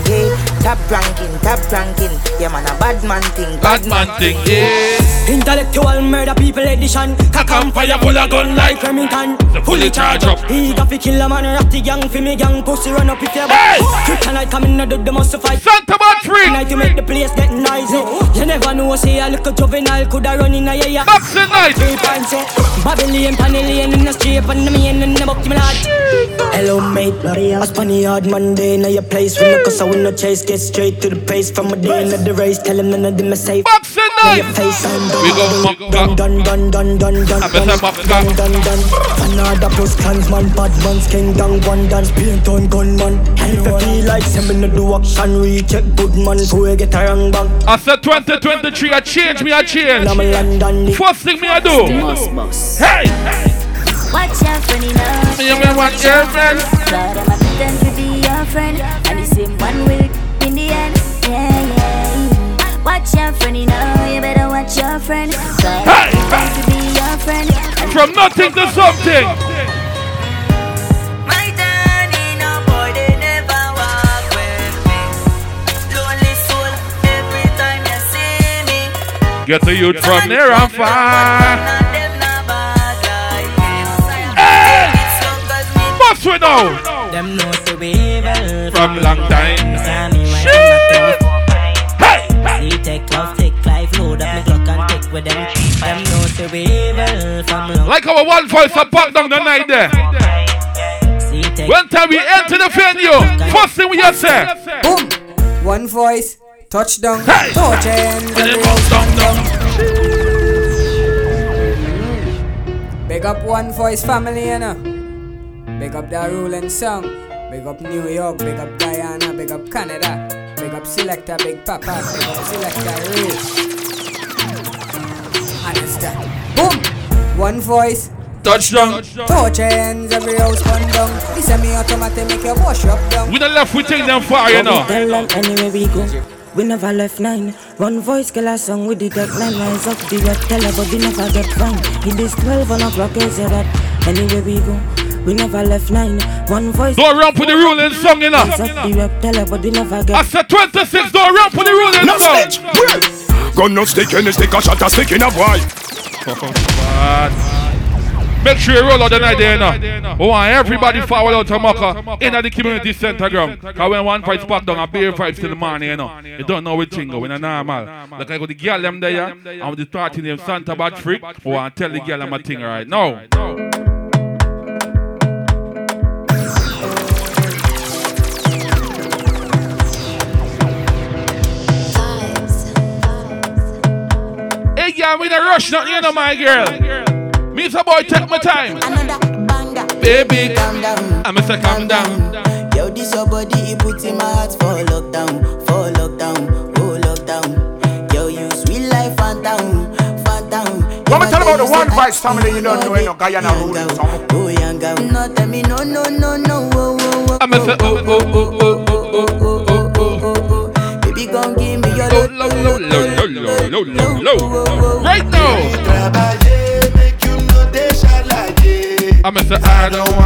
Top ranking, top ranking. Yeah, man, a bad man thing, Bad man thing Yeah. Intellectual murder people edition. Cock and fire pull a gun like Remington. Fully charge up. He got fi kill a man ratty gang fi me gang. Pussy run up if you back Kryptonite coming out do the must fight. Santa Bad Freak! Night to make the place get noisy. You never know say a little juvenile Coulda run in a yeah yeah. Boxing night Three pints say Babylon Panellian in the street And the main in the buck me lad Hello mate. A funny hard Monday. Now your place. When the cause I win no chase Get straight to the pace From a day in the race. Tell him none of them are safe. Boxing Now night your face. I'm We go muck Dun dun dun dun dun dun I better muck dun dun dun Another plus clansman Bad man's king down one dance Paint on gunman And if I feel like Send me no do action. Recheck good man So we get a wrong bang. I said 2023 I change me I change I'm a London First thing me I do. Hey Watch out for me now. Me and me want girlfriend But I'm a pretend to be your friend. And the same one will in the end. Yeah, yeah. Watch your friend, you know, you better watch your friend. Cause hey. going to be your friend. From nothing to something. My daddy, no boy, they never walk with me. Lonely soul, every time you see me. Get the youth from near and far. What's we know? Them know to be evil from long time. Hey, take love, take life, load up me Glock and take with them. Them know to be evil from long. Like our one voice a pop down the night there. When time we enter the venue, first thing we just say, boom, one voice, touchdown, hey. touch and then down, down. Big up one voice family, you know. Big up the ruling song. Big up New York, big up Guyana, big up Canada. Big up Selector, Big Papa, big up Selector Ray. Understand? Boom! One voice. Touchdown. Touch hands, every house one down. This semi-automatic make you wash up down. We don't left, we take them far, you know. Tell them anywhere we go. We never left nine. One voice kill a song with the deck nine. Rise up the red teller, but we never get fine. It is 12 on o'clock, is that anywhere we go. We never left nine. One voice. Don't run for the ruling song, you know. I said 26, don't run for the ruling no song. Snitch. Gun no stick, any stick, a shot a stick in a boy. Make sure you roll out the night there, you know. We want everybody forward out to Mocha in the community center ground. Because when one fight spot down, a beer fight till the morning, you know. You don't know which thing going normal. Like I got the girl them there, and with the party name Santa Bad Freak, we want to tell the girl I'm a thing right now. Girl, we the rush nothing, you know, my girl. Me a boy, take my time. Another banger. Baby, calm down. I'm a say calm down. Yo, this your body, it puts in my heart for lockdown, for lockdown, oh lockdown. Yo, you sweet life, phantom, phantom. Let me tell about the one vice family you don't know, you know, Guyana ruling song. Oh, young girl, no tell me no, no, no, no, oh, oh, oh. I'm a say oh, oh, oh, oh, oh, oh, oh, oh, oh. oh. Baby, come give me your low, low, low, low, low, low, low. Right now. I'm a say I don't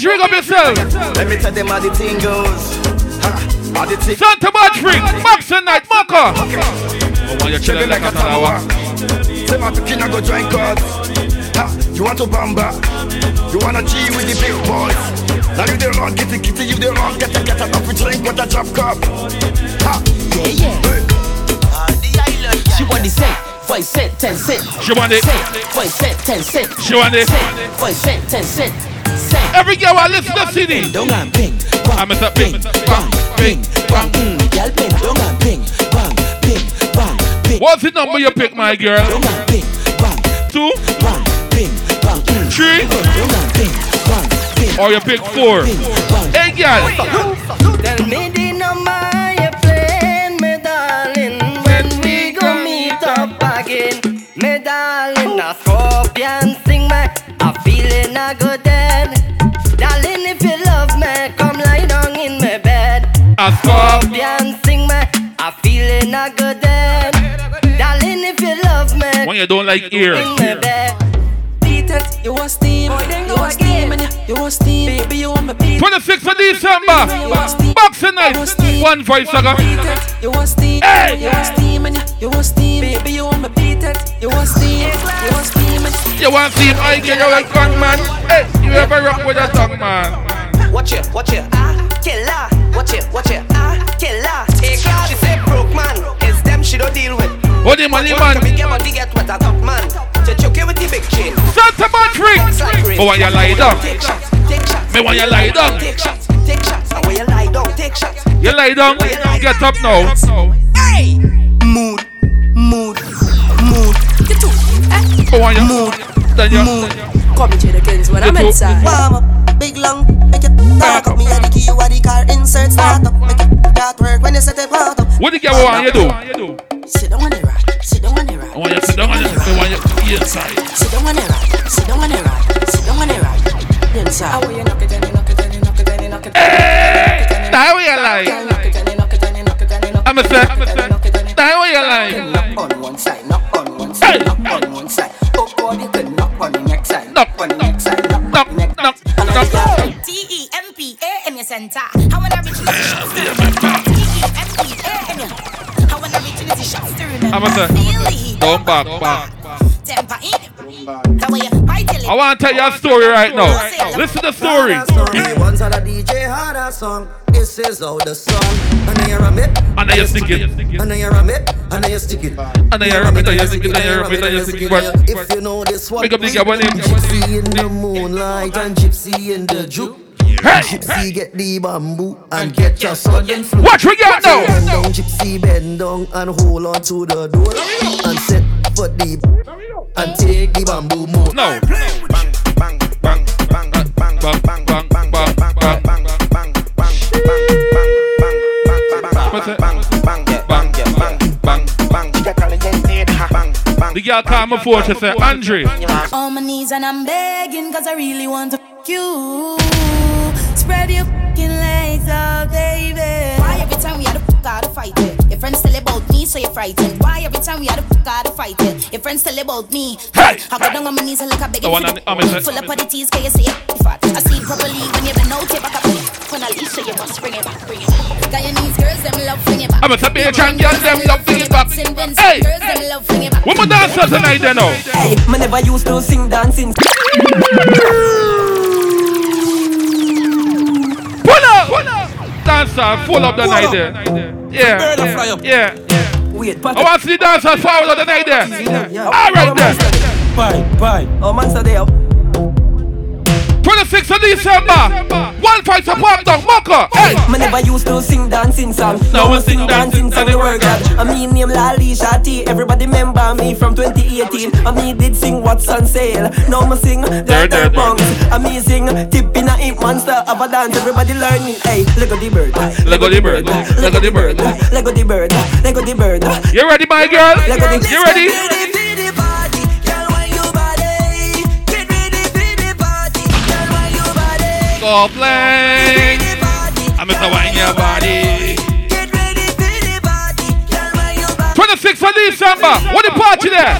Yo, ring up yourself. Let me tell them how the thing goes. Santa Bad Freak, Max and Night, Mocha. Oh, why you chilling like a talawa? Say my picking, I go join cards. You want to bamba? You wanna G with the big boys? Now you the wrong, get it, get you the wrong, get it, get it, up with drink, what a drop cup. Ha, yeah, yeah. She want the set. Voice set, ten cent. She want it. Voice set, ten cent. She want it. Voice set, ten cent. Every girl I listen to CD. Don't go ping. I'm a ping, bang, ping, bang. Mm, girl ping, don't go ping, bang, ping, bang, ping. What's the number you pick, my girl? Don't go ping, bang. Two, bang, ping, bang. Mm. Three, don't go ping, bang, ping. Or you pick four. Hey, girl. Tell me the number you playing, me darling. When we go meet up again, me darling. A scorpion sing me, a feeling a good Scorpion sing me, a feeling a good then. Darling, if you love me, when you don't like ear. My you want steam, you want steam, you want steam, baby, you want me beat. 26th of December, Boxing Night, one voice saga. You want steam, you want steam, you want steam, baby, you want me beat. You want steam, you want steam, you want steam. I get you a tongue man. Hey, you ever rock with a tongue man? Watch it, watch it, ah, killer. Watch it, watch it, ah, killer. Hey, God, she say broke man, it's them she don't deal with. What the money man? Me get money get what a top man. To choke you with the big chain. Santa Bad Freak. Oh, when you lie down. Take shots, take shots. Me when you lie down. Take shots, take shots. And when you lie down, take shots. You lie down. Get up now. Hey. Mood, mood, mood. Oh, when you mood, then you mood. Come to the kings when I'm inside. Warm up, big long, make it talk up. Me a the key, you a the car insert start up. Make it that work when you set it out up. What the girl want you do? Sit down on the rock, sit down on the rock. I want you sit down on the I want you to be inside. Sit down on the rock, sit down on the rock, sit down on the rock. Inside. How you knock it, then you knock it, then you knock it, then you knock it. Now we are like. I'm a set. Now we are like. On one side, knock on one side, knock on one side. Oh God, you can knock on the knock on the next side, knock on the next side. T E M P A in your center. How when I reach the shots to remember. T E M P A in your. How when I reach the shots to remember. I'm a set. Feel the. Don't back, back. Temper in. The way you bite your lip. I want to tell you a story right now. Listen to the story. Once on a DJ had a song. This is how the song. And then you ram it. And then you stick it. And then you ram it. And then you stick it. And then you ram it. And you stick it. And you ram it. And you stick it. If you know this one. Pick up the girl name. Gypsy in the moonlight and gypsy in the juke. Gypsy get the bamboo and get your sudden flow. Watch we got now. Bend down, gypsy bend down and hold on to the door and set for the and take the bamboo more. No. Bang, bang, bang, bang, bang, bang, bang, bang, bang, bang, bang bang bang bang bang bang bang bang bang The girl call me for to say, Andre. On my knees and I'm begging cause I really want to f you. Spread your fucking legs out, baby. Why every time we had to fuck out to fight it? Your friends tell about me, so you're frightened. Why every time we had to fuck out to fight it? Your friends tell about me. Hey! I go down on my knees and like a begging one for on the the- I'm in- Full up of the teas, can you see it? Fat. I see it properly when you been out, you back up. When I leave, so you must bring it back, bring it back. Got your knees, girls, them love, bring it back. I'm a say, bitch, and girls, them love, bring it back. Hey! Girls, them love, bring it back. What my dancer tonight then now? Hey, me never used to sing dancing. up! Dancer, full up the night there. Yeah. Yeah. Yeah. Wait, I want to see the dancers forward of the night there. Alright then. Bye, bye. Oh, man, so they up. 26th of December. One fight to pop down, Mocha. Hey! Me never used to sing dancing song. Now I sing dancing song. The word God. I mean name Lali Shati. Everybody remember me from 2018. I me did sing what's on sale. Now me sing dirt dirt bongs. Amazing tip in a hip monster of a dance. Everybody learn it. Hey, Lego the bird. Lego the bird. Lego the bird. Lego the bird. Lego the bird. You ready, my girl? You ready? I'm gonna wine your body. 26th of December. What the party there?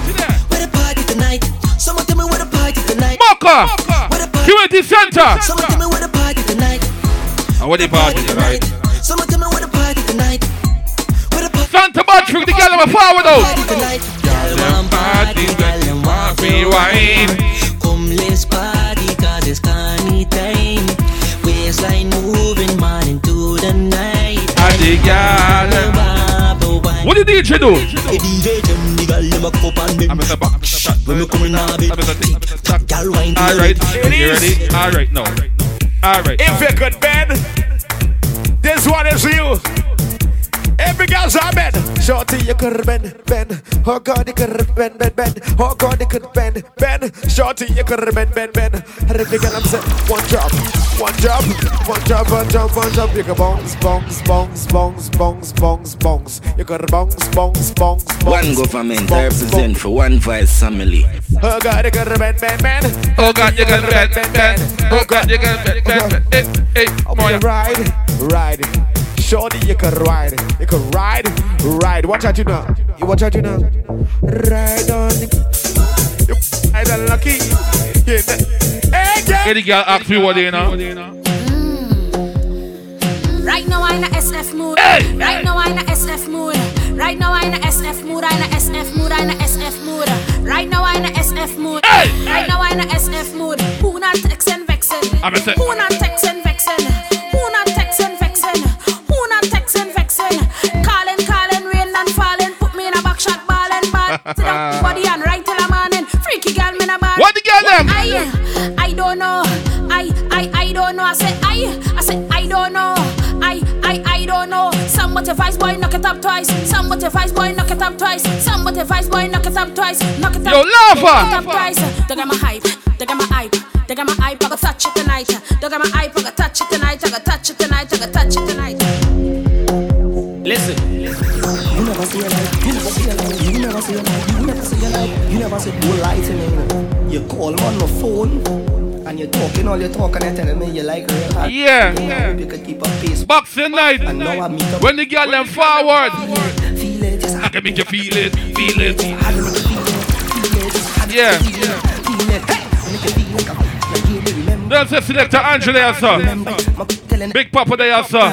Where the party tonight? Someone tell me the party tonight. Mocha. Community Center. Someone tell me where the party tonight. And what the party tonight? Someone tell me where the party tonight. Santa Bad Freak, the girl I'm forward out. Them party, them want me wine. Come girl. What did DJ do? I'm All right, you ready? All right, no. All right. If you could bend, this one is you. Every girl's a bend. Shorty, you could bend, bend. Oh God, you could bend, bend, bend. Oh God, you could bend, bend. Shorty, you could bend, bend, bend. And every girl I'm saying, one drop, one drop, one drop, one drop, one drop. You can bounce, bounce, bounce, bounce, bounce, bounce, bounce. You could bounce, bounce, bounce, bounce. One government I represent for one voice family. Oh God, you could bend, bend, bend. Oh God, you can bend, bend, bend. Oh God, you can bend, bend, bend. Hey, hey, Boy, ride, ride. Shorty, you can ride, you can ride, ride. Watch out, you know. You watch out, you know. Ride on the. You ride on lucky. Yeah, that- Hey, girl. Hey, girl ask me what they know. Mm. Right now I'm in a SF mood. Right now I'm in a SF mood. Right now I'm in a SF mood. I'm in a SF mood. I'm in a SF mood. Right now I'm in a SF mood. Right now I'm in a SF mood. Who not texting vexing? I'm a say- Who not texting vexing? Your vice boy, knock it up twice. Knock it up. Yo, lava. knock it up twice. They got my hype. They got my hype. touch it tonight. Don't get my eye, I gotta touch it tonight. I gotta touch it tonight. I gotta touch it tonight. Listen. You never see a light, you never see a light, you never see a light, you never see a light, you never see no light in me. You call me on the phone and you're talking all your talk and you're telling me you like real hard. Yeah. yeah. You could keep a pace. Boxing night. And now I meet up. When the girl them forward. Feel it, just I can make you feel it, feel it. Yeah. remember. That's a selector Angela sir. Big Papa there, sir.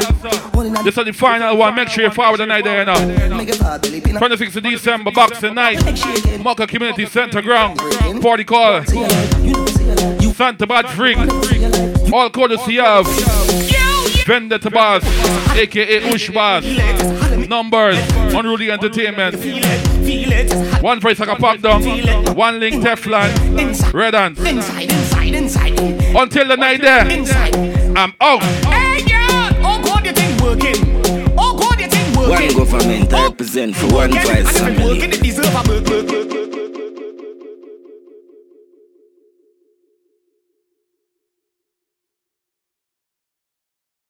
This is the final one. Make sure you forward the night there now. 26th of December, Boxing Night. Mocha Community Center Ground. Party call. Santa Bad Freak. All courtesy of Vendetta Boss, aka Ush Boss. Numbers, Unruly Entertainment. One voice like a pop down. One link Teflon. Red Ants. Inside, inside, inside. Until the night there, I'm out. Hey, girl! Oh, God, you think working? Oh, God, you think One government I represent for one Working, voice and if it family.